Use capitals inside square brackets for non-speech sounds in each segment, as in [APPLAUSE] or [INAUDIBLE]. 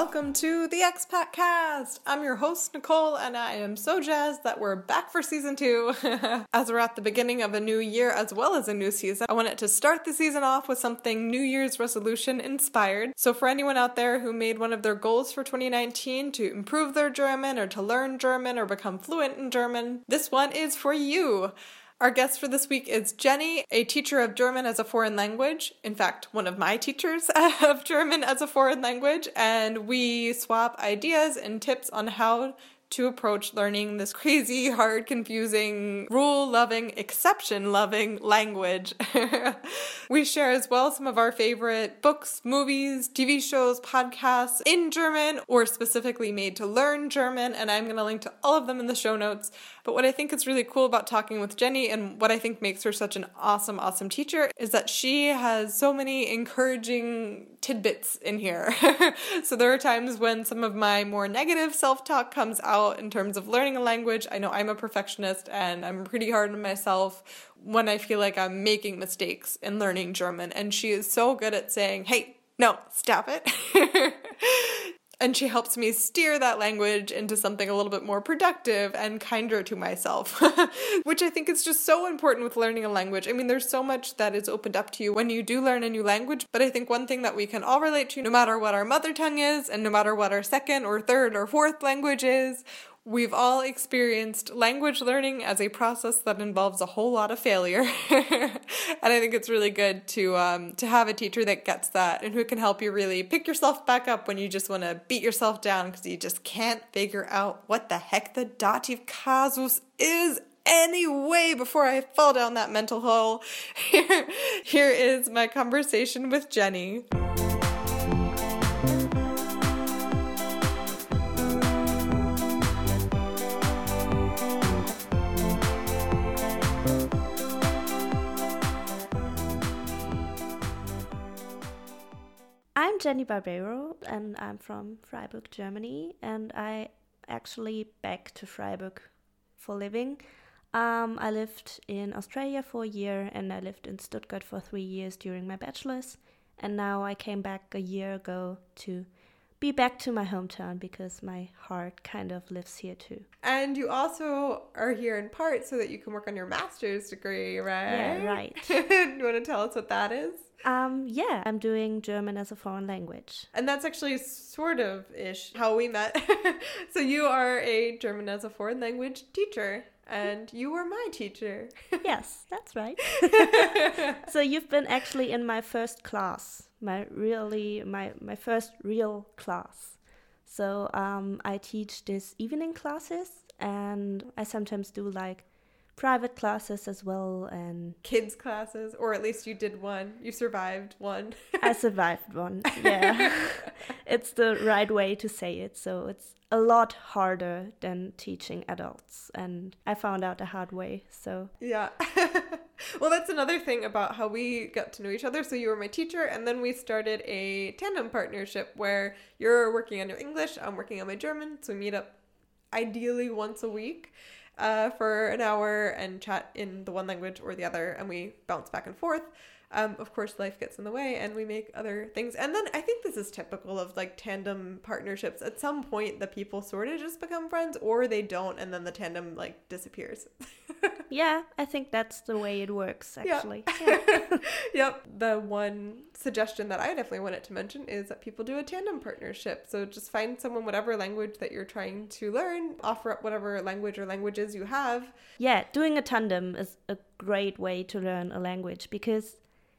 Welcome to the Expat Cast. I'm your host, Nicole, and I am so jazzed that we're back for season two. [LAUGHS] as we're at the beginning of a new year as well as a new season, I wanted to start the season off with something New Year's resolution inspired. So, for anyone out there who made one of their goals for 2019 to improve their German or to learn German or become fluent in German, this one is for you. Our guest for this week is Jenny, a teacher of German as a foreign language. In fact, one of my teachers [LAUGHS] of German as a foreign language. And we swap ideas and tips on how to approach learning this crazy, [LAUGHS] hard, confusing, rule loving, exception loving language. [LAUGHS] we share as well some of our favorite books, movies, TV shows, podcasts in German or specifically made to learn German, and I'm going to link to all of them in the show notes. But what I think is really cool about talking with Jenny and what I think makes her such an awesome, awesome teacher is that she has so many encouraging tidbits in here. [LAUGHS] so there are times when some of my more negative self talk comes out in terms of learning a language. I know I'm a perfectionist and I'm pretty hard on myself when I feel like I'm making mistakes in learning German. And she is so good at saying, hey, no, stop it. [LAUGHS] and she helps me steer that language into something a little bit more productive and kinder to myself, [LAUGHS] which I think is just so important with learning a language. I mean, there's so much that is opened up to you when you do learn a new language, but I think one thing that we can all relate to, no matter what our mother tongue is, and no matter what our second or third or fourth language is, We've all experienced language learning as a process that involves a whole lot of failure, [LAUGHS] and I think it's really good to um, to have a teacher that gets that and who can help you really pick yourself back up when you just want to beat yourself down because you just can't figure out what the heck the dative casus is anyway before I fall down that mental hole. [LAUGHS] Here, here is my conversation with Jenny. I'm Jenny Barbero and I'm from Freiburg, Germany, and I actually back to Freiburg for living. Um, I lived in Australia for a year and I lived in Stuttgart for three years during my bachelor's, and now I came back a year ago to be back to my hometown because my heart kind of lives here too. And you also are here in part so that you can work on your master's degree, right? Yeah, right. [LAUGHS] you want to tell us what that is? Um, yeah, I'm doing German as a foreign language. And that's actually sort of ish how we met. [LAUGHS] so you are a German as a foreign language teacher. And you were my teacher. yes, that's right. [LAUGHS] so you've been actually in my first class, my really my my first real class. So um, I teach this evening classes, and I sometimes do like private classes as well and kids classes or at least you did one. You survived one. [LAUGHS] I survived one yeah. [LAUGHS] It's the right way to say it so it's a lot harder than teaching adults and i found out the hard way so. Yeah. [LAUGHS] Well that's another thing about how we got to know each other. So you were my teacher and then we started a tandem partnership where you're working on your english i'm working on my german so we meet up ideally once a week uh, for an hour and chat in the one language or the other, and we bounce back and forth. Um, of course, life gets in the way and we make other things. And then I think this is typical of like tandem partnerships. At some point, the people sort of just become friends or they don't, and then the tandem like disappears. [LAUGHS] yeah, I think that's the way it works, actually. Yeah. [LAUGHS] yeah. yep. The one suggestion that I definitely wanted to mention is that people do a tandem partnership. So just find someone, whatever language that you're trying to learn, offer up whatever language or languages you have. Yeah, doing a tandem is a great way to learn a language because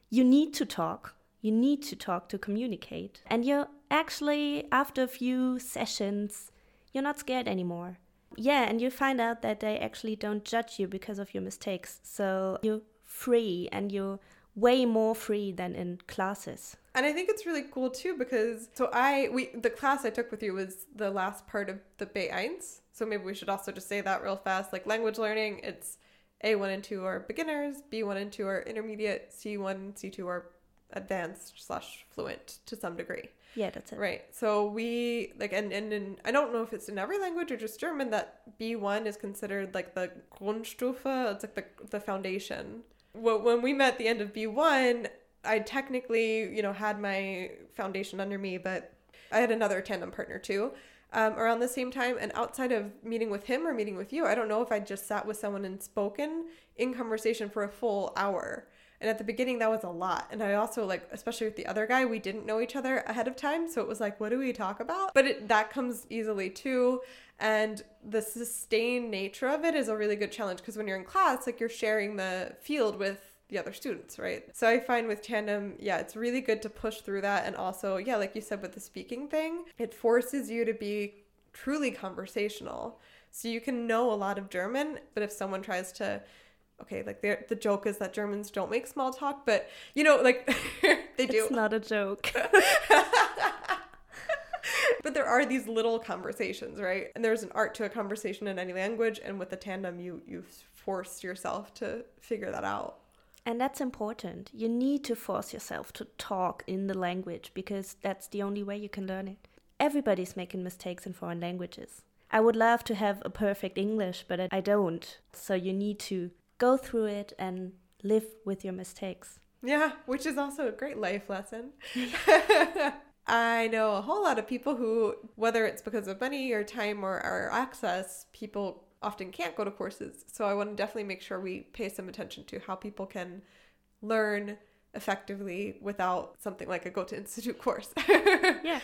you need to talk. You need to talk to communicate. And you're actually, after a few sessions, you're not scared anymore. Yeah, and you find out that they actually don't judge you because of your mistakes. So you're free and you're way more free than in classes. And I think it's really cool too because so I we the class I took with you was the last part of the B1. So maybe we should also just say that real fast. Like language learning, it's a1 and 2 are beginners, B1 and 2 are intermediate, C1 and C2 are advanced slash fluent to some degree. Yeah, that's it. Right. So we like and and in, I don't know if it's in every language or just German that B1 is considered like the Grundstufe, it's like the the foundation. Well, when we met at the end of B1, I technically, you know, had my foundation under me, but I had another tandem partner too. Um, around the same time, and outside of meeting with him or meeting with you, I don't know if I just sat with someone and spoken in conversation for a full hour. And at the beginning, that was a lot. And I also like, especially with the other guy, we didn't know each other ahead of time, so it was like, what do we talk about? But it, that comes easily too. And the sustained nature of it is a really good challenge because when you're in class, like you're sharing the field with the other students, right? So I find with tandem, yeah, it's really good to push through that. And also, yeah, like you said with the speaking thing, it forces you to be truly conversational. So you can know a lot of German, but if someone tries to, okay, like the joke is that Germans don't make small talk, but you know, like [LAUGHS] they do. It's not a joke. [LAUGHS] but there are these little conversations, right? And there's an art to a conversation in any language, and with the tandem, you you force yourself to figure that out. And that's important. You need to force yourself to talk in the language because that's the only way you can learn it. Everybody's making mistakes in foreign languages. I would love to have a perfect English, but I don't. So you need to go through it and live with your mistakes. Yeah, which is also a great life lesson. [LAUGHS] [LAUGHS] I know a whole lot of people who, whether it's because of money or time or, or access, people often can't go to courses. So I want to definitely make sure we pay some attention to how people can learn effectively without something like a Goethe [LAUGHS] Institute course. yeah.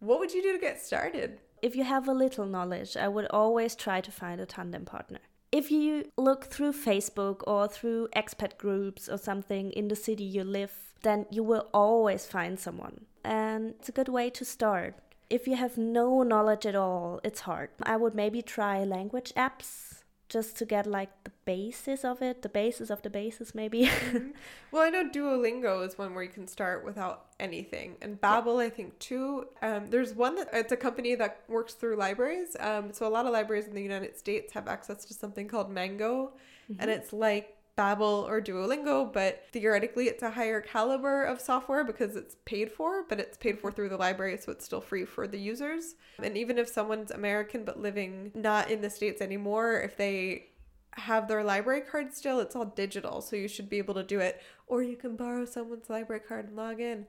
What would you do to get started? If you have a little knowledge, I would always try to find a tandem partner. If you look through Facebook or through expat groups or something in the city you live, then you will always find someone. And it's a good way to start if you have no knowledge at all, it's hard. I would maybe try language apps just to get like the basis of it, the basis of the basis, maybe. mm-hmm. [LAUGHS] Well, I know Duolingo is one where you can start without anything, and Babbel, yeah. I think too. Um, there's one that it's a company that works through libraries. Um, so a lot of libraries in the United States have access to something called Mango, mm-hmm. and it's like Babbel or Duolingo, but theoretically it's a higher caliber of software because it's paid for, but it's paid for through the library, so it's still free for the users. And even if someone's American but living not in the States anymore, if they have their library card still, it's all digital, so you should be able to do it. Or you can borrow someone's library card and log in.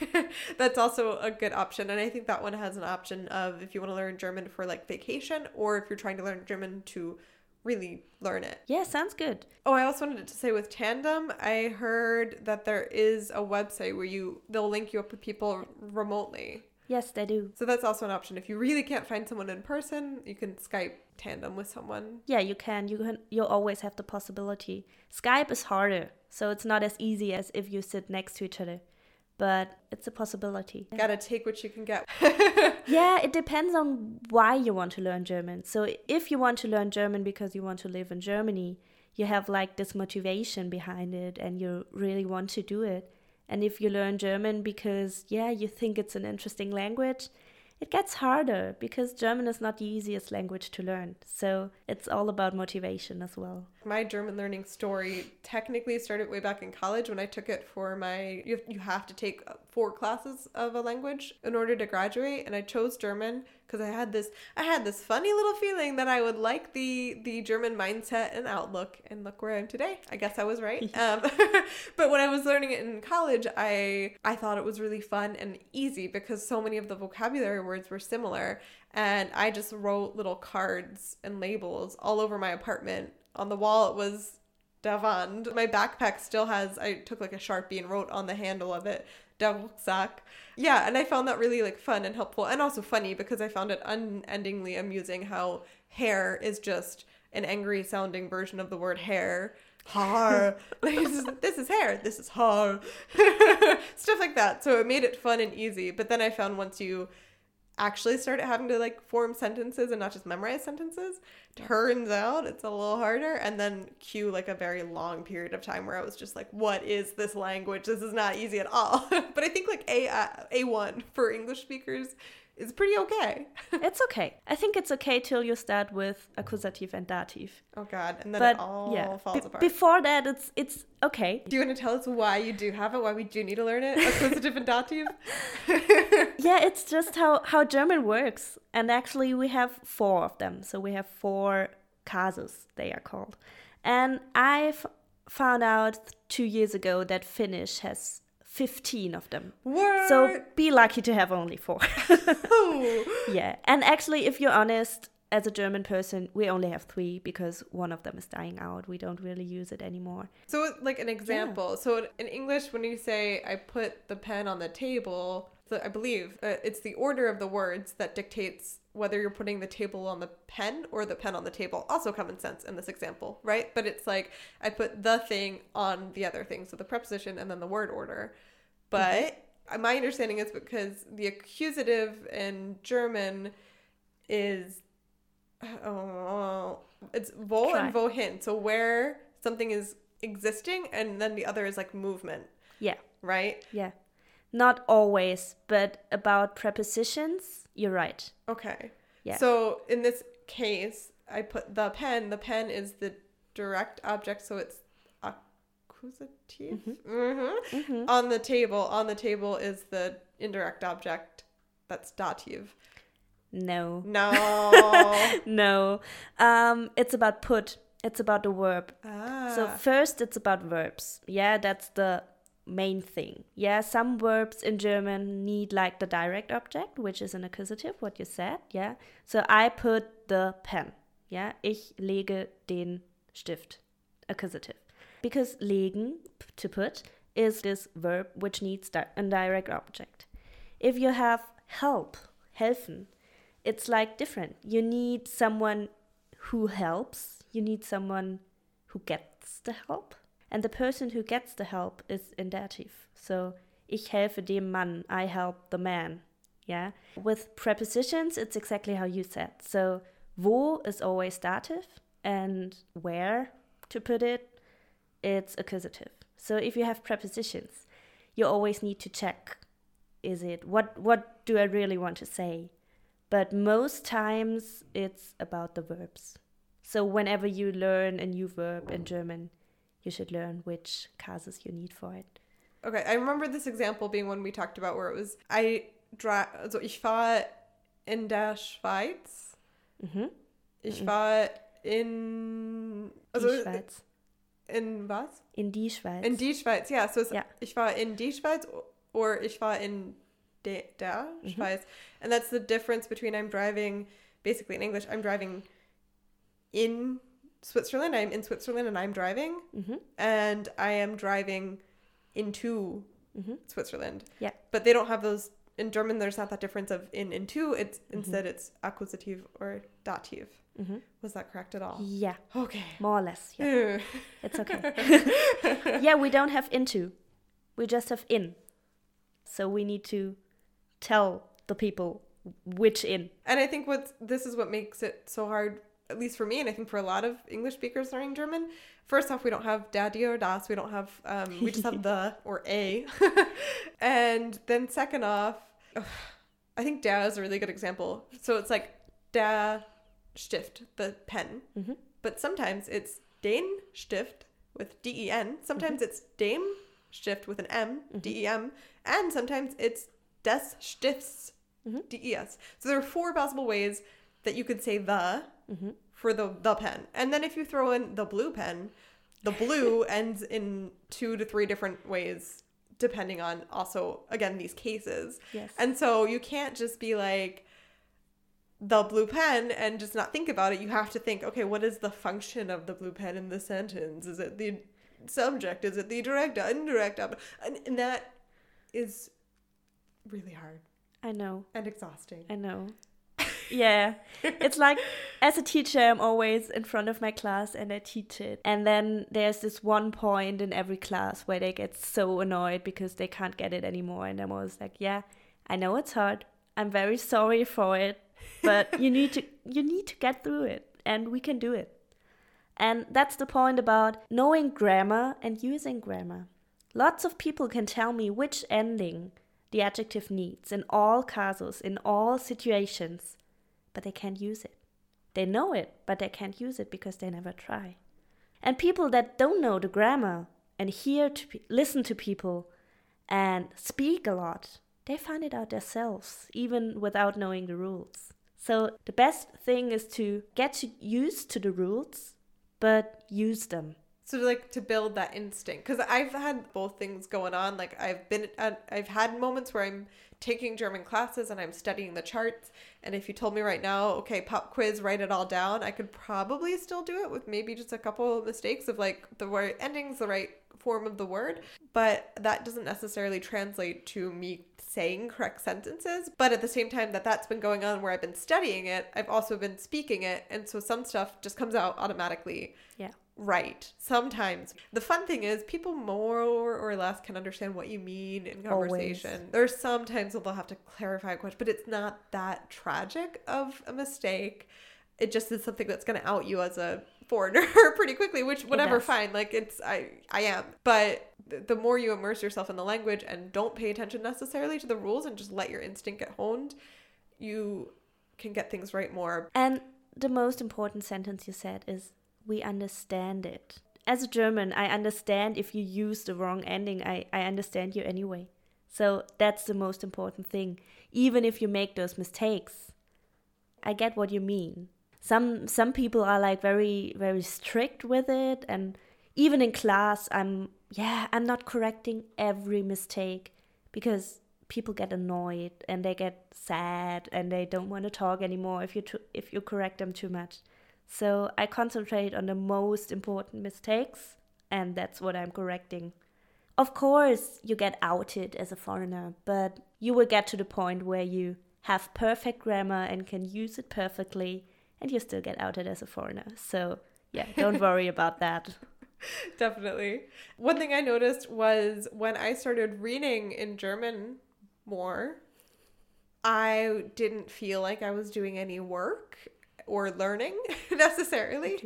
[LAUGHS] That's also a good option. And I think that one has an option of if you want to learn German for like vacation or if you're trying to learn German to really learn it. Yeah, sounds good. Oh, I also wanted to say with Tandem, I heard that there is a website where you they'll link you up with people remotely. Yes, they do. So that's also an option. If you really can't find someone in person, you can Skype tandem with someone. Yeah, you can. You can you always have the possibility. Skype is harder, so it's not as easy as if you sit next to each other but it's a possibility. Gotta take what you can get. [LAUGHS] yeah, it depends on why you want to learn German. So if you want to learn German because you want to live in Germany, you have like this motivation behind it and you really want to do it. And if you learn German because, yeah, you think it's an interesting language, it gets harder because German is not the easiest language to learn. So it's all about motivation as well. My German learning story technically started way back in college when I took it for my you have, to take four classes of a language in order to graduate and I chose German because I had this I had this funny little feeling that I would like the the German mindset and outlook and look where I am today. I guess I was right. [LAUGHS] um, [LAUGHS] but when I was learning it in college, I I thought it was really fun and easy because so many of the vocabulary words were similar and I just wrote little cards and labels all over my apartment. On the wall it was die Wand. My backpack still has I took like a Sharpie and wrote on the handle of it Rucksack. Yeah, and I found that really like fun and helpful and also funny because I found it unendingly amusing how hair is just an angry sounding version of the word hair. Har. [LAUGHS] [LAUGHS] this, is, this is hair. This is har. [LAUGHS] Stuff like that. So it made it fun and easy. But then I found once you actually started having to like form sentences and not just memorize sentences, turns out it's a little harder. And then cue like a very long period of time where I was just like, what is this language? This is not easy at all. [LAUGHS] but I think like A uh, A1 for English speakers is pretty okay. [LAUGHS] it's okay. I think it's okay till you start with accusative and dative. Oh god, and then but, it all yeah, falls apart. Before that, it's it's okay. Do you want to tell us why you do have it? Why we do need to learn it? [LAUGHS] Accusative and dative. [LAUGHS] yeah, it's just how how German works, and actually we have four of them. So we have four casus, they are called, and I've found out two years ago that Finnish has 15 of them. What? So be lucky to have only four. [LAUGHS] [LAUGHS] Yeah. And actually, if you're honest, as a German person, we only have three because one of them is dying out. We don't really use it anymore. So, like an example. So, in English, when you say I put the pen on the table, so I believe uh, it's the order of the words that dictates whether you're putting the table on the pen or the pen on the table. Also, common sense in this example, right? But it's like I put the thing on the other thing. So, the preposition and then the word order. But mm-hmm. my understanding is because the accusative in German is oh, it's wo Try. and wohin. So where something is existing, and then the other is like movement, Yeah. right? Yeah. Not always, but about prepositions, you're right. Okay. Yeah. So in this case, I put the pen. The pen is the direct object, so it's accusative. Mm-hmm. On the table, on the table is the indirect object. That's dative. No. No. [LAUGHS] No. Um, it's about put. It's about the verb. ah. So first it's about verbs. Yeah, that's the main thing. Yeah, some verbs in German need like the direct object, which is an accusative, what you said. Yeah. So I put the pen. Yeah, ich lege den Stift. Accusative. Because legen, to put, is this verb which needs di- a direct object. If you have help, helfen, it's like different. You need someone who helps, you need someone who gets the help. And the person who gets the help is in dative. So, ich helfe dem Mann, I help the man. Yeah. With prepositions, it's exactly how you said. So, wo is always dative, and where, to put it, it's accusative. So, if you have prepositions, you always need to check is it what what do I really want to say? But most times it's about the verbs. So whenever you learn a new verb in German, you should learn which cases you need for it. Okay, I remember this example being one we talked about where it was I dra also ich war in der Schweiz. Mhm. Ich war in also die Schweiz. in was? In die Schweiz. In die Schweiz. Ja, so Ja. ich war in die Schweiz or ich war in de, der Schweiz. And that's the difference between I'm driving basically in English I'm driving in Switzerland. I'm in Switzerland and I'm driving Mhm. and I am driving into Mhm. Switzerland. Yeah. But they don't have those in German. There's not that difference of in into. It's Mm-hmm. instead it's accusative or dative. Mhm. Was that correct at all? Yeah, Okay. more or less. Yeah, Yeah. [LAUGHS] it's okay. [LAUGHS] yeah, we don't have into. We just have in. So we need to tell the people which in. And I think what this is what makes it so hard, at least for me, and I think for a lot of English speakers learning German. First off, we don't have daddy or das. We don't have. Um, we just have [LAUGHS] the or a. [LAUGHS] and then second off, I think da is a really good example. So it's like der Stift, the pen. Mhm. But sometimes it's den Stift with D E N. Sometimes it's dem Stift with an m, M, D E M, and sometimes it's des Stifts, Mhm. D E S. So there are four possible ways that you could say the Mhm. For the the pen. And then if you throw in the blue pen, the blue [LAUGHS] ends in two to three different ways depending on also again these cases. Yes. And so you can't just be like the blue pen and just not think about it. You have to think, okay, what is the function of the blue pen in the sentence? Is it the subject? Is it the direct, or indirect? And, and that is really hard I know. and exhausting. I know. Yeah. [LAUGHS] it's like as a teacher I'm always in front of my class and I teach it. And then there's this one point in every class where they get so annoyed because they can't get it anymore and I'm always like, Yeah, I know it's hard. I'm very sorry for it. But you need to [LAUGHS] you need to get through it and we can do it. And that's the point about knowing grammar and using grammar. Lots of people can tell me which ending the adjective needs in all cases, in all situations, but they can't use it. They know it, but they can't use it because they never try. And people that don't know the grammar and hear to pe- listen to people and speak a lot, they find it out themselves, even without knowing the rules. So the best thing is to get used to the rules, but use them. So like to build that instinct, because I've had both things going on. Like I've been, at, I've had moments where I'm taking German classes and I'm studying the charts. And if you told me right now, okay, pop quiz, write it all down, I could probably still do it with maybe just a couple of mistakes of like the right endings, the right form of the word. But that doesn't necessarily translate to me saying correct sentences. But at the same time that that's been going on where I've been studying it, I've also been speaking it. And so some stuff just comes out automatically. Yeah. Right. Sometimes. The fun thing is people more or less can understand what you mean in conversation. Always. There's sometimes they'll have to clarify a question, but it's not that tragic of a mistake. It just is something that's going to out you as a foreigner [LAUGHS] pretty quickly, which whatever, fine. Like it's I I am. But th- the more you immerse yourself in the language and don't pay attention necessarily to the rules and just let your instinct get honed, you can get things right more. And the most important sentence you said is, we understand it. As a German, I understand if you use the wrong ending, I, I understand you anyway. So that's the most important thing. Even if you make those mistakes, I get what you mean. Some some people are like very very strict with it and even in class I'm yeah, I'm not correcting every mistake because people get annoyed and they get sad and they don't want to talk anymore if you if you correct them too much. So I concentrate on the most important mistakes and that's what I'm correcting. Of course, you get outed as a foreigner, but you will get to the point where you have perfect grammar and can use it perfectly and you still get outed as a foreigner. So, yeah, don't [LAUGHS] worry about that. Definitely. One thing I noticed was when I started reading in German more, I didn't feel like I was doing any work or learning [LAUGHS] necessarily,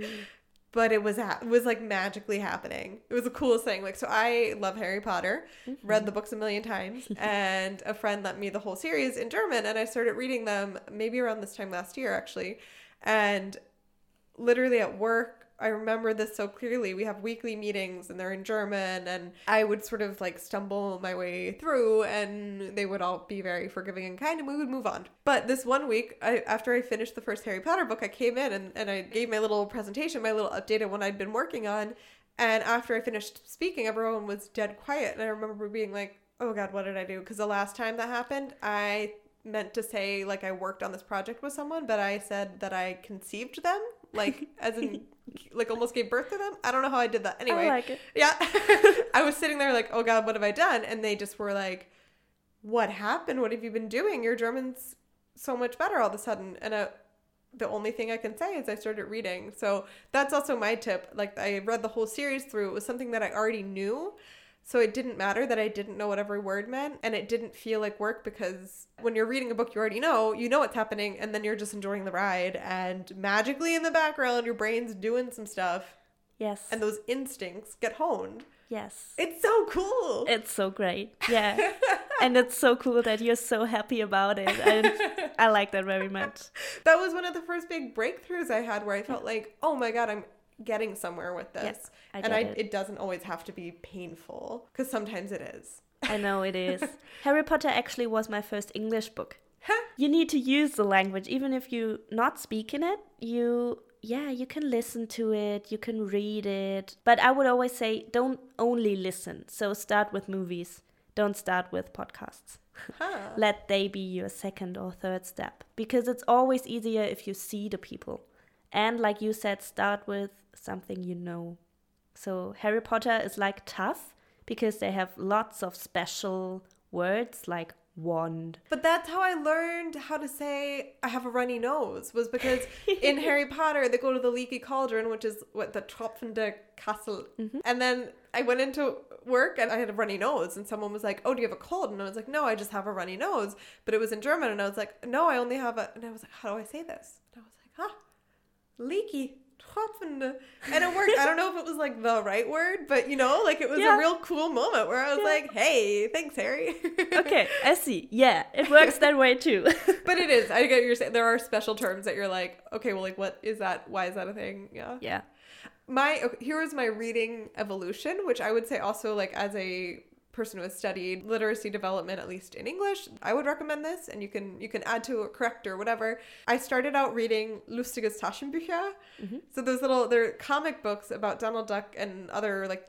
but it was ha- was like magically happening. It was the coolest thing. Like so I love Harry Potter, mm-hmm. read the books a million times, [LAUGHS] and a friend lent me the whole series in German and I started reading them maybe around this time last year actually. And literally at work I remember this so clearly. We have weekly meetings and they're in German, and I would sort of like stumble my way through, and they would all be very forgiving and kind, and we would move on. But this one week, I, after I finished the first Harry Potter book, I came in and, and I gave my little presentation, my little update on what I'd been working on. And after I finished speaking, everyone was dead quiet. And I remember being like, oh God, what did I do? Because the last time that happened, I meant to say like I worked on this project with someone, but I said that I conceived them, like as in [LAUGHS] like almost gave birth to them. I don't know how I did that. Anyway, I like it. yeah. [LAUGHS] I was sitting there like, oh God, what have I done? And they just were like, what happened? What have you been doing? Your German's so much better all of a sudden. And uh, the only thing I can say is I started reading. So that's also my tip. Like I read the whole series through. It was something that I already knew. So it didn't matter that I didn't know what every word meant and it didn't feel like work because when you're reading a book you already know, you know what's happening and then you're just enjoying the ride and magically in the background your brain's doing some stuff Yes. and those instincts get honed. yes. It's so cool. It's so great. Yeah. [LAUGHS] and it's so cool that you're so happy about it. And I like that very much. [LAUGHS] that was one of the first big breakthroughs I had where I felt like, oh my god, I'm getting somewhere with this. Yes, I and I, it. it doesn't always have to be painful because sometimes it is. I know it is. [LAUGHS] Harry Potter actually was my first English book. Huh? You need to use the language even if you not speak in it. You yeah, you can listen to it, you can read it. But I would always say don't only listen. So start with movies. Don't start with podcasts. [LAUGHS] Huh. Let they be your second or third step because it's always easier if you see the people. And like you said, start with something you know. So Harry Potter is like tough because they have lots of special words like wand. But that's how I learned how to say I have a runny nose was because [LAUGHS] in Harry Potter they go to the leaky cauldron, which is what the Tropfende Kessel. Mm-hmm. And then I went into work and I had a runny nose and someone was like, "Oh, do you have a cold?" And I was like, "No, I just have a runny nose." But it was in German and I was like, "No, I only have a." And I was like, "How do I say this?" And I was like, "Huh, leaky." Tropfende. And it worked. I don't know if it was like the right word, but you know, like it was Yeah. a real cool moment where I was Yeah. like, "Hey, thanks, Harry." [LAUGHS] Okay, I see. Yeah, it works that way too. [LAUGHS] But it is. I get you're saying. There are special terms that you're like, okay, well, like, what is that? Why is that a thing? Yeah. yeah. My okay, here is my reading evolution, which I would say also like as a person who has studied literacy development at least in English, I would recommend this and you can you can add to or correct or whatever. I started out reading Lustiges Taschenbücher. Mm-hmm. So those little they're comic books about Donald Duck and other like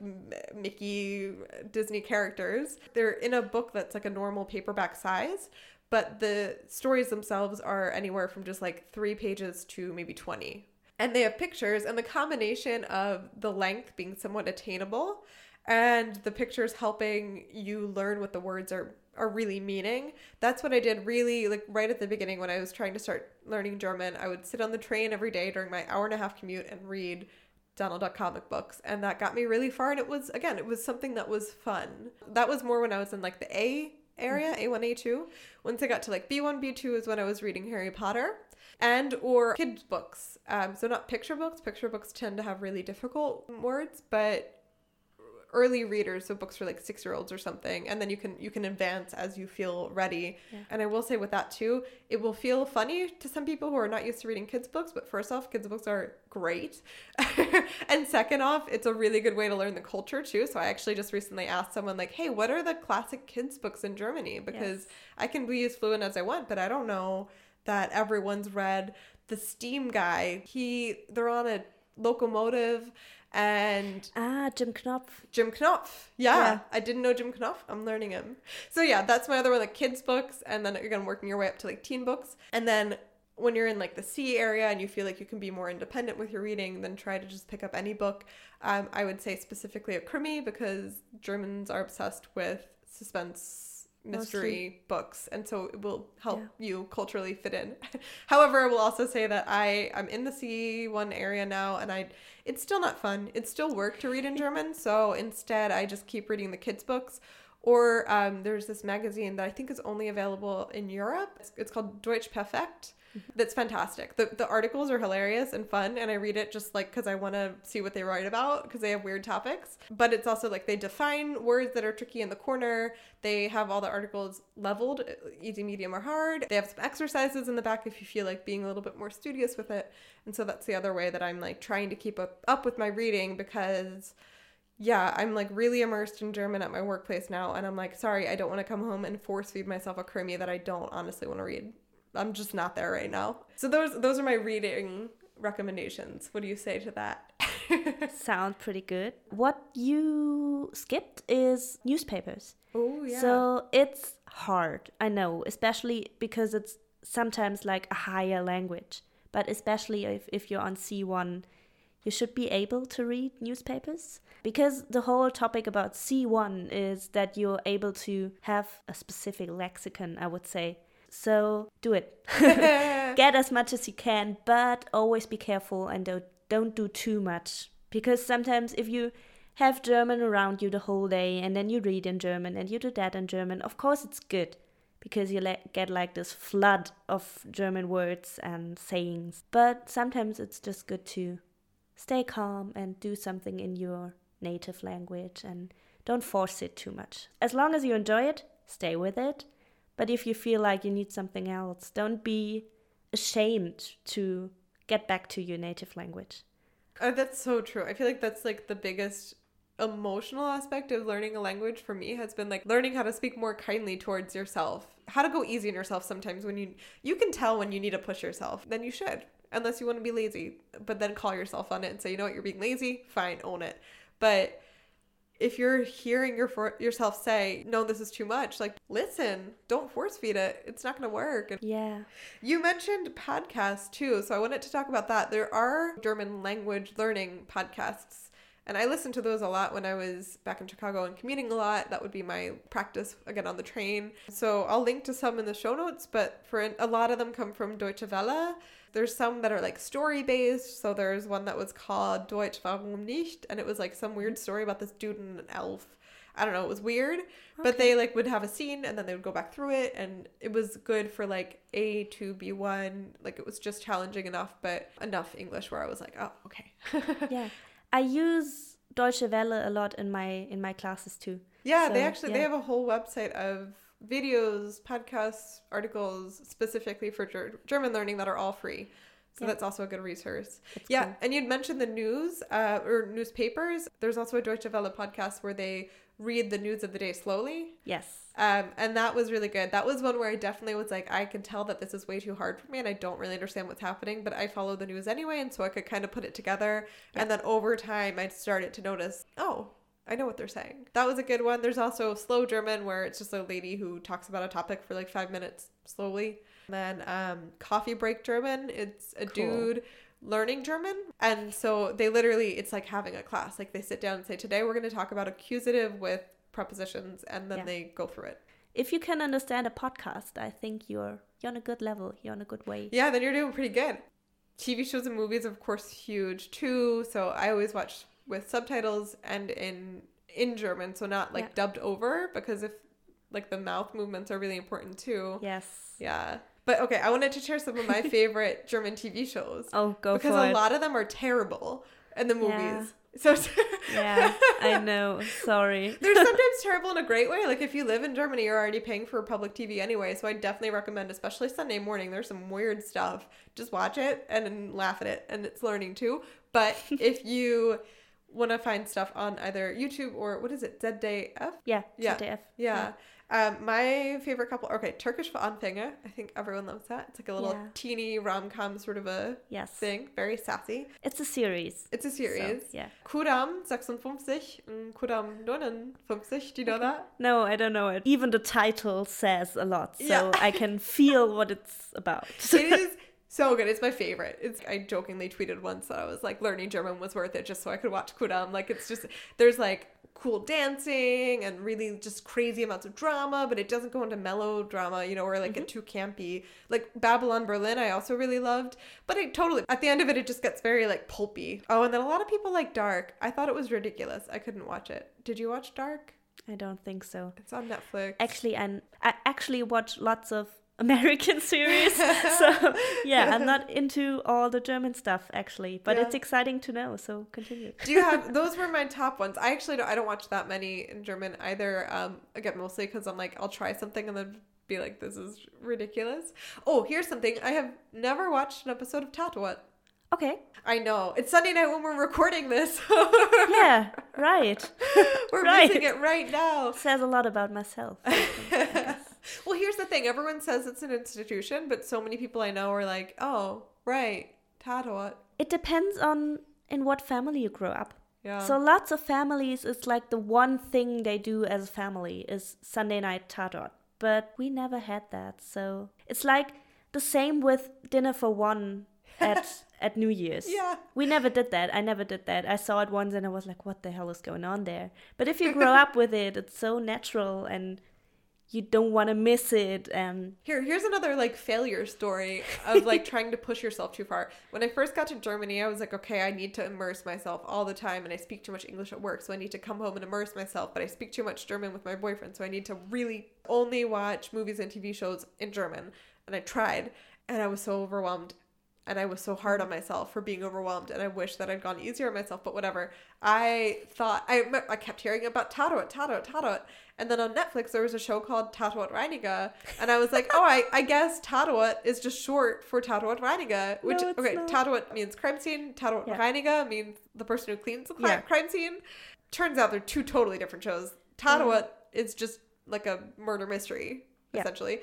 Mickey Disney characters. They're in a book that's like a normal paperback size, but the stories themselves are anywhere from just like 3 pages to maybe 20 and they have pictures and the combination of the length being somewhat attainable and the pictures helping you learn what the words are are really meaning. That's what I did really like right at the beginning when I was trying to start learning German. I would sit on the train every day during my hour and a half commute and read Donald Duck comic books and that got me really far and it was again it was something that was fun. That was more when I was in like the A area, A1, A2. Once I got to like B1, B2 is when I was reading Harry Potter and or kids books. Um, so not picture books. Picture books tend to have really difficult words, but early readers so books for like six year olds or something and then you can you can advance as you feel ready yeah. and i will say with that too it will feel funny to some people who are not used to reading kids books but first off kids books are great [LAUGHS] and second off it's a really good way to learn the culture too so i actually just recently asked someone like hey what are the classic kids books in germany because yes. i can be as fluent as i want but i don't know that everyone's read. The Steam guy, he they're on a locomotive and ah Jim Knopf. Jim Knopf. Yeah, yeah, I didn't know Jim Knopf. I'm learning him. So yeah, that's my other one like kids books and then again working your way up to like teen books. And then when you're in like the C area and you feel like you can be more independent with your reading, then try to just pick up any book. Um, I would say specifically a Krimi because Germans are obsessed with suspense mystery books and so it will help yeah. you culturally fit in. [LAUGHS] However i will also say that i i'm in the c1 area now and i it's still not fun. It's still work to read in [LAUGHS] german so instead i just keep reading the kids books. Or um, there's this magazine that i think is only available in europe. It's, it's called deutsch perfekt that's fantastic. The the articles are hilarious and fun, and I read it just like because I want to see what they write about because they have weird topics. But it's also like they define words that are tricky in the corner. They have all the articles leveled, uh, easy, medium, or hard. They have some exercises in the back if you feel like being a little bit more studious with it. And so that's the other way that I'm like trying to keep up up with my reading because yeah, I'm like really immersed in German at my workplace now, and I'm like, sorry, I don't want to come home and force feed myself a krimi that I don't honestly want to read. I'm just not there right now. So those those are my reading recommendations. What do you say to that? [LAUGHS] Sound pretty good. What you skipped is newspapers. Oh yeah. So it's hard, I know, especially because it's sometimes like a higher language. But especially if, if you're on C1, you should be able to read newspapers. Because the whole topic about C1 is that you're able to have a specific lexicon, I would say. So do it. [LAUGHS] Get as much as you can, but always be careful and don't don't do too much because sometimes if you have German around you the whole day and then you read in German and you do that in German, of course it's good because you get like this flood of German words and sayings. But sometimes it's just good to stay calm and do something in your native language and don't force it too much. As long as you enjoy it, stay with it but if you feel like you need something else, don't be ashamed to get back to your native language. Oh, that's so true. I feel like that's like the biggest emotional aspect of learning a language for me has been like learning how to speak more kindly towards yourself. How to go easy on yourself sometimes when you you can tell when you need to push yourself. Then you should. Unless you want to be lazy, but then call yourself on it and say, "You know what? You're being lazy. Fine, own it." But if you're hearing your for- yourself say, "No, this is too much," like listen, don't force feed it. It's not going to work. Yeah. You mentioned podcasts too, so I wanted to talk about that. There are German language learning podcasts, and I listened to those a lot when I was back in Chicago and commuting a lot. That would be my practice again on the train. So I'll link to some in the show notes, but for a lot of them come from Deutsche Welle there's some that are like story based. So there's one that was called Deutsch Warum nicht? And it was like some weird story about this dude and an elf. I don't know, it was weird. Okay. But they like would have a scene and then they would go back through it and it was good for like A to B one. Like it was just challenging enough, but enough English where I was like, oh, okay. [LAUGHS] yeah. I use Deutsche Welle a lot in my in my classes too. Yeah, so, they actually yeah. they have a whole website of videos, podcasts, articles specifically for ger- German learning that are all free. So yeah. that's also a good resource. That's yeah, cool. and you'd mentioned the news uh, or newspapers. There's also a Deutsche Welle podcast where they read the news of the day slowly. Yes. Um, and that was really good. That was one where I definitely was like, I can tell that this is way too hard for me and I don't really understand what's happening, but I follow the news anyway. And so I could kind of put it together. And then over time, I started to notice, oh, I know what they're saying. That was a good one. There's also slow German where it's just a lady who talks about a topic for like five minutes slowly. And then um, coffee break German. It's a Cool. dude learning German. And so they literally, it's like having a class. Like they sit down and say, today we're going to talk about accusative with prepositions. And then Yeah. they go through it. If you can understand a podcast, I think you're you're on a good level. You're on a good way. Yeah, then you're doing pretty good. TV shows and movies, of course, huge too. So I always watch with subtitles and in in German, so not like Yeah. dubbed over, because if like the mouth movements are really important too. Yes. Yeah. But okay, I wanted to share some of my [LAUGHS] favorite German TV shows Oh, go because a it. lot of them are terrible in the Yeah. movies. [LAUGHS] So yeah, I know. Sorry. [LAUGHS] they're sometimes terrible in a great way. Like if you live in Germany, you're already paying for public TV anyway. So I definitely recommend, especially Sunday morning. There's some weird stuff. Just watch it and laugh at it, and it's learning too. But if you want to find stuff on either YouTube or what is it, ZDF? Yeah. Yeah. ZDF. Yeah. Um, my favorite couple. Okay, Turkish for Anfänger. I think everyone loves that. It's like a little Yeah. teeny rom com sort of a Yes. thing. Very sassy. It's a series. It's a series. So, yeah. Ku'damm 56 and Ku'damm 59. Do you know that? [LAUGHS] No, I don't know it. Even the title says a lot, so Yeah. I can feel what it's about. [LAUGHS] it is so good. It's my favorite. It's I jokingly tweeted once that I was like learning German was worth it just so I could watch Ku'damm. Like it's just there's like cool dancing and really just crazy amounts of drama, but it doesn't go into melodrama, you know, or like mm-hmm. get too campy. Like Babylon Berlin, I also really loved, but it totally at the end of it, it just gets very like pulpy. Oh, and then a lot of people like Dark. I thought it was ridiculous. I couldn't watch it. Did you watch Dark? I don't think so. It's on Netflix. Actually, I'm, I actually watch lots of American [LAUGHS] series, so [LAUGHS] yeah, I'm not into all the German stuff actually, but Yeah. it's exciting to know. So continue. Do you have those were my top ones? I actually don't, I don't watch that many in German either. Um, again, mostly because I'm like I'll try something and then be like this is ridiculous. Oh, here's something I have never watched an episode of Tatort. Okay. I know it's Sunday night when we're recording this. [LAUGHS] Yeah. Right. we're Right. missing it right now. Says a lot about myself. I think, I guess. Well, here's the thing: everyone says it's an institution, but so many people I know are like, "Oh, right, Tatort." It depends on in what family you grow up. Yeah. So lots of families, it's like the one thing they do as a family is Sunday night Tatort. But we never had that. So it's like the same with dinner for one [LAUGHS] at at New Year's. Yeah. We never did that. I never did that. I saw it once and I was like, what the hell is going on there? But if you grow up with it, it's so natural and you don't want to miss it and Here, here's another like failure story of like [LAUGHS] trying to push yourself too far. When I first got to Germany, I was like, okay, I need to immerse myself all the time, and I speak too much English at work, so I need to come home and immerse myself. But I speak too much German with my boyfriend, so I need to really only watch movies and TV shows in German. And I tried, and I was so overwhelmed. And I was so hard on myself for being overwhelmed, and I wish that I'd gone easier on myself. But whatever. I thought I I kept hearing about Tatort, Tatort, Tatort, and then on Netflix there was a show called Tatort Reiniger, and I was like, oh, I, I guess Tatort is just short for Tatort Reiniger, which No, okay, not. Tatort means crime scene, Tatort Yeah. Reiniger means the person who cleans the cri- Yeah. crime scene. Turns out they're two totally different shows. Tatort mm-hmm. is just like a murder mystery Yeah. essentially.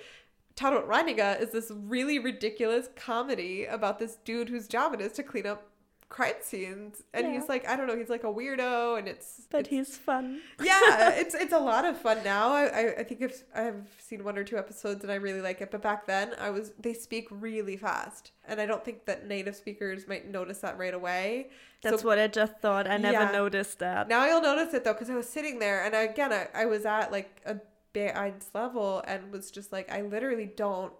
Tatort Reiniger is this really ridiculous comedy about this dude whose job it is to clean up crime scenes, and Yeah. he's like, I don't know, he's like a weirdo, and it's but it's- he's fun. yeah, [LAUGHS] it's it's a lot of fun now. I, I, I think I've, I've seen one or two episodes and I really like it. But back then, I was they speak really fast, and I don't think that native speakers might notice that right away. That's so what I just thought. I never Yeah. noticed that. now you'll notice it though, because I was sitting there, and again, I, I was at like a B1 level and was just like, I literally don't.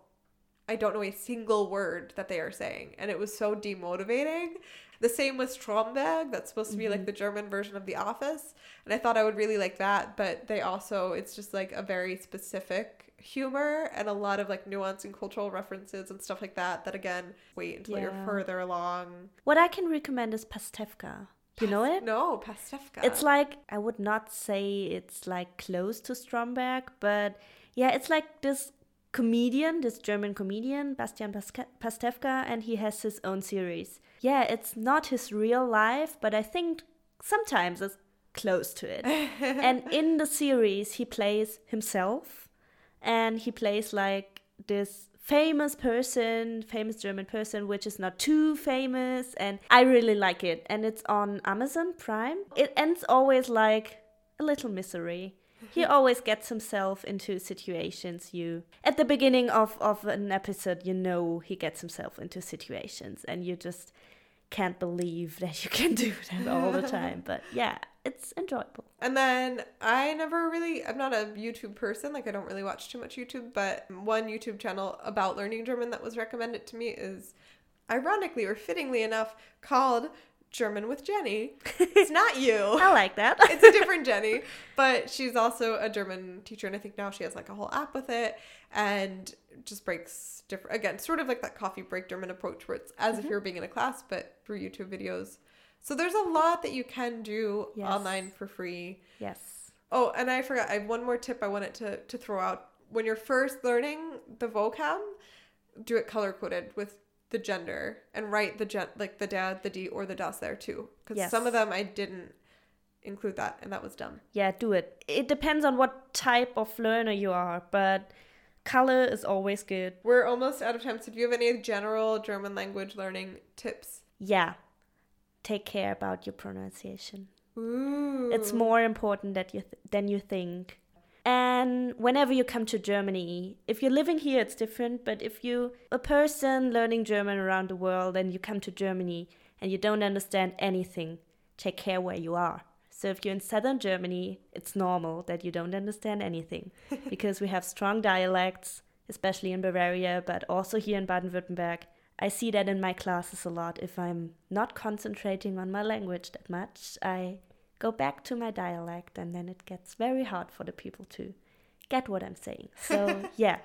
I don't know a single word that they are saying, and it was so demotivating. The same with Stromberg, that's supposed to be like mm-hmm. the German version of The Office, and I thought I would really like that, but they also it's just like a very specific humor and a lot of like nuance and cultural references and stuff like that. That again, wait until you're further along. What I can recommend is Pastewka. You know it? No, Pastewka. It's like I would not say it's like close to Stromberg, but yeah, it's like this comedian, this German comedian, Bastian Paske- Pastewka, and he has his own series. Yeah, it's not his real life, but I think sometimes it's close to it. [LAUGHS] and in the series, he plays himself and he plays like this famous person, famous German person, which is not too famous. And I really like it. And it's on Amazon Prime. It ends always like a little misery. He [LAUGHS] always gets himself into situations you at the beginning of, of an episode you know he gets himself into situations and you just can't believe that you can [LAUGHS] do that all the time. But yeah, it's enjoyable. And then I never really, I'm not a YouTube person, like I don't really watch too much YouTube, but one YouTube channel about learning German that was recommended to me is ironically or fittingly enough called German with Jenny. It's [LAUGHS] not you. I like that. it's a different [LAUGHS] Jenny, but she's also a German teacher, and I think now she has like a whole app with it, and just breaks different again, sort of like that coffee break German approach, where it's as mm-hmm. if you're being in a class, but through YouTube videos. So there's a lot that you can do yes. online for free. Yes. Oh, and I forgot. I have one more tip I wanted to to throw out. When you're first learning the vocab, do it color coded with the gender and write the gen like the dad, the D, or the das there too. Because yes. some of them I didn't include that, and that was dumb. Yeah, do it. It depends on what type of learner you are, but color is always good. We're almost out of time. So, do you have any general German language learning tips? Yeah, take care about your pronunciation. Ooh. It's more important that you th- than you think. And whenever you come to Germany, if you're living here, it's different. But if you a person learning German around the world and you come to Germany and you don't understand anything, take care where you are. So if you're in southern Germany, it's normal that you don't understand anything [LAUGHS] because we have strong dialects, especially in Bavaria, but also here in Baden-Württemberg. I see that in my classes a lot. If I'm not concentrating on my language that much, I go back to my dialect, and then it gets very hard for the people to get what I'm saying. So, [LAUGHS] yeah.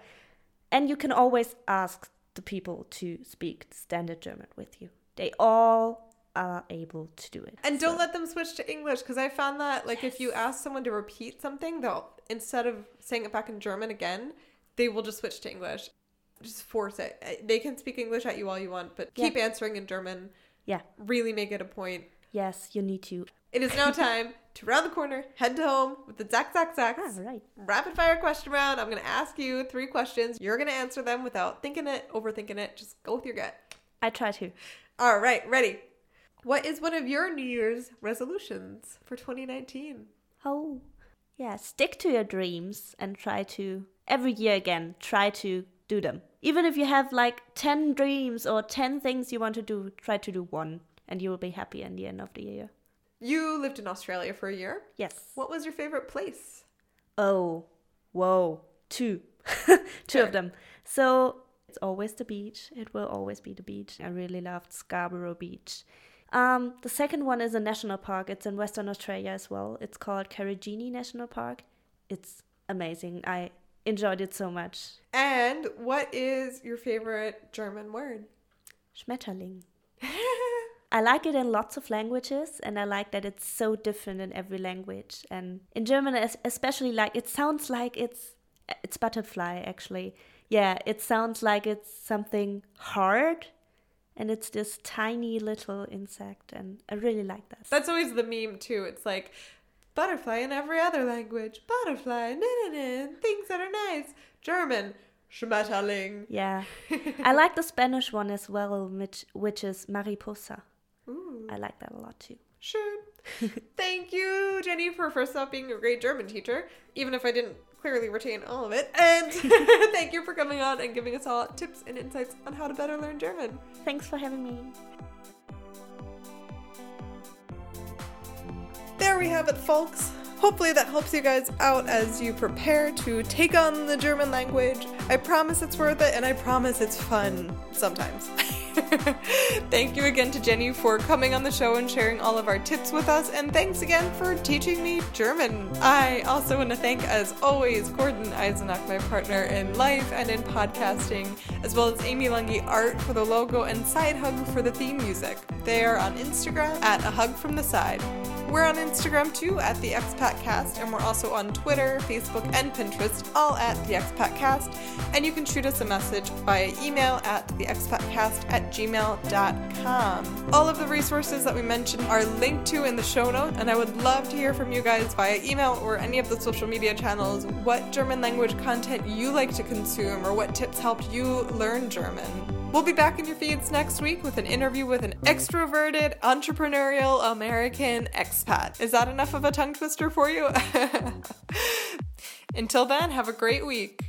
And you can always ask the people to speak standard German with you. They all are able to do it. And so. don't let them switch to English because I found that like yes. if you ask someone to repeat something, they'll instead of saying it back in German again, they will just switch to English. Just force it. They can speak English at you all you want, but keep answering in German. Yeah. Really make it a point. Yes, you need to. It is now time to round the corner, head to home with the Zack Zack Zacks. Ah, right. Rapid fire question round. I'm going to ask you three questions. You're going to answer them without thinking it, overthinking it. Just go with your gut. I try to. All right, ready. What is one of your New Year's resolutions for 2019? Oh, yeah, stick to your dreams and try to, every year again, try to do them. Even if you have like 10 dreams or 10 things you want to do, try to do one and you will be happy in the end of the year. You lived in Australia for a year? Yes. What was your favorite place? Oh, whoa, two. [LAUGHS] two of them. So it's always the beach. It will always be the beach. I really loved Scarborough Beach. Um, the second one is a national park. It's in Western Australia as well. It's called Karijini National Park. It's amazing. I enjoyed it so much. And what is your favorite German word? Schmetterling. I like it in lots of languages, and I like that it's so different in every language. And in German, especially, like it sounds like it's it's butterfly. Actually, yeah, it sounds like it's something hard, and it's this tiny little insect, and I really like that. That's always the meme too. It's like butterfly in every other language. Butterfly, na na na, things that are nice. German, Schmetterling. Yeah, [LAUGHS] I like the Spanish one as well, which which is mariposa. Ooh. I like that a lot too. Sure. [LAUGHS] Thank you, Jenny, for first off being a great German teacher, even if I didn't clearly retain all of it. And [LAUGHS] thank you for coming on and giving us all tips and insights on how to better learn German. Thanks for having me. There we have it, folks. Hopefully, that helps you guys out as you prepare to take on the German language. I promise it's worth it, and I promise it's fun sometimes. [LAUGHS] [LAUGHS] Thank you again to Jenny for coming on the show and sharing all of our tips with us, and thanks again for teaching me German. I also want to thank, as always, Gordon Eisenach, my partner in life and in podcasting, as well as Amy Lungi Art for the logo and Side Hug for the theme music. They are on Instagram at a hug from the side. We're on Instagram too at the Expat Cast, and we're also on Twitter, Facebook, and Pinterest, all at the Expat Cast. And you can shoot us a message via email at the theexpatcast at gmail.com. All of the resources that we mentioned are linked to in the show notes, and I would love to hear from you guys via email or any of the social media channels what German language content you like to consume or what tips helped you learn German. We'll be back in your feeds next week with an interview with an extroverted, entrepreneurial American expat. Is that enough of a tongue twister for you? [LAUGHS] Until then, have a great week.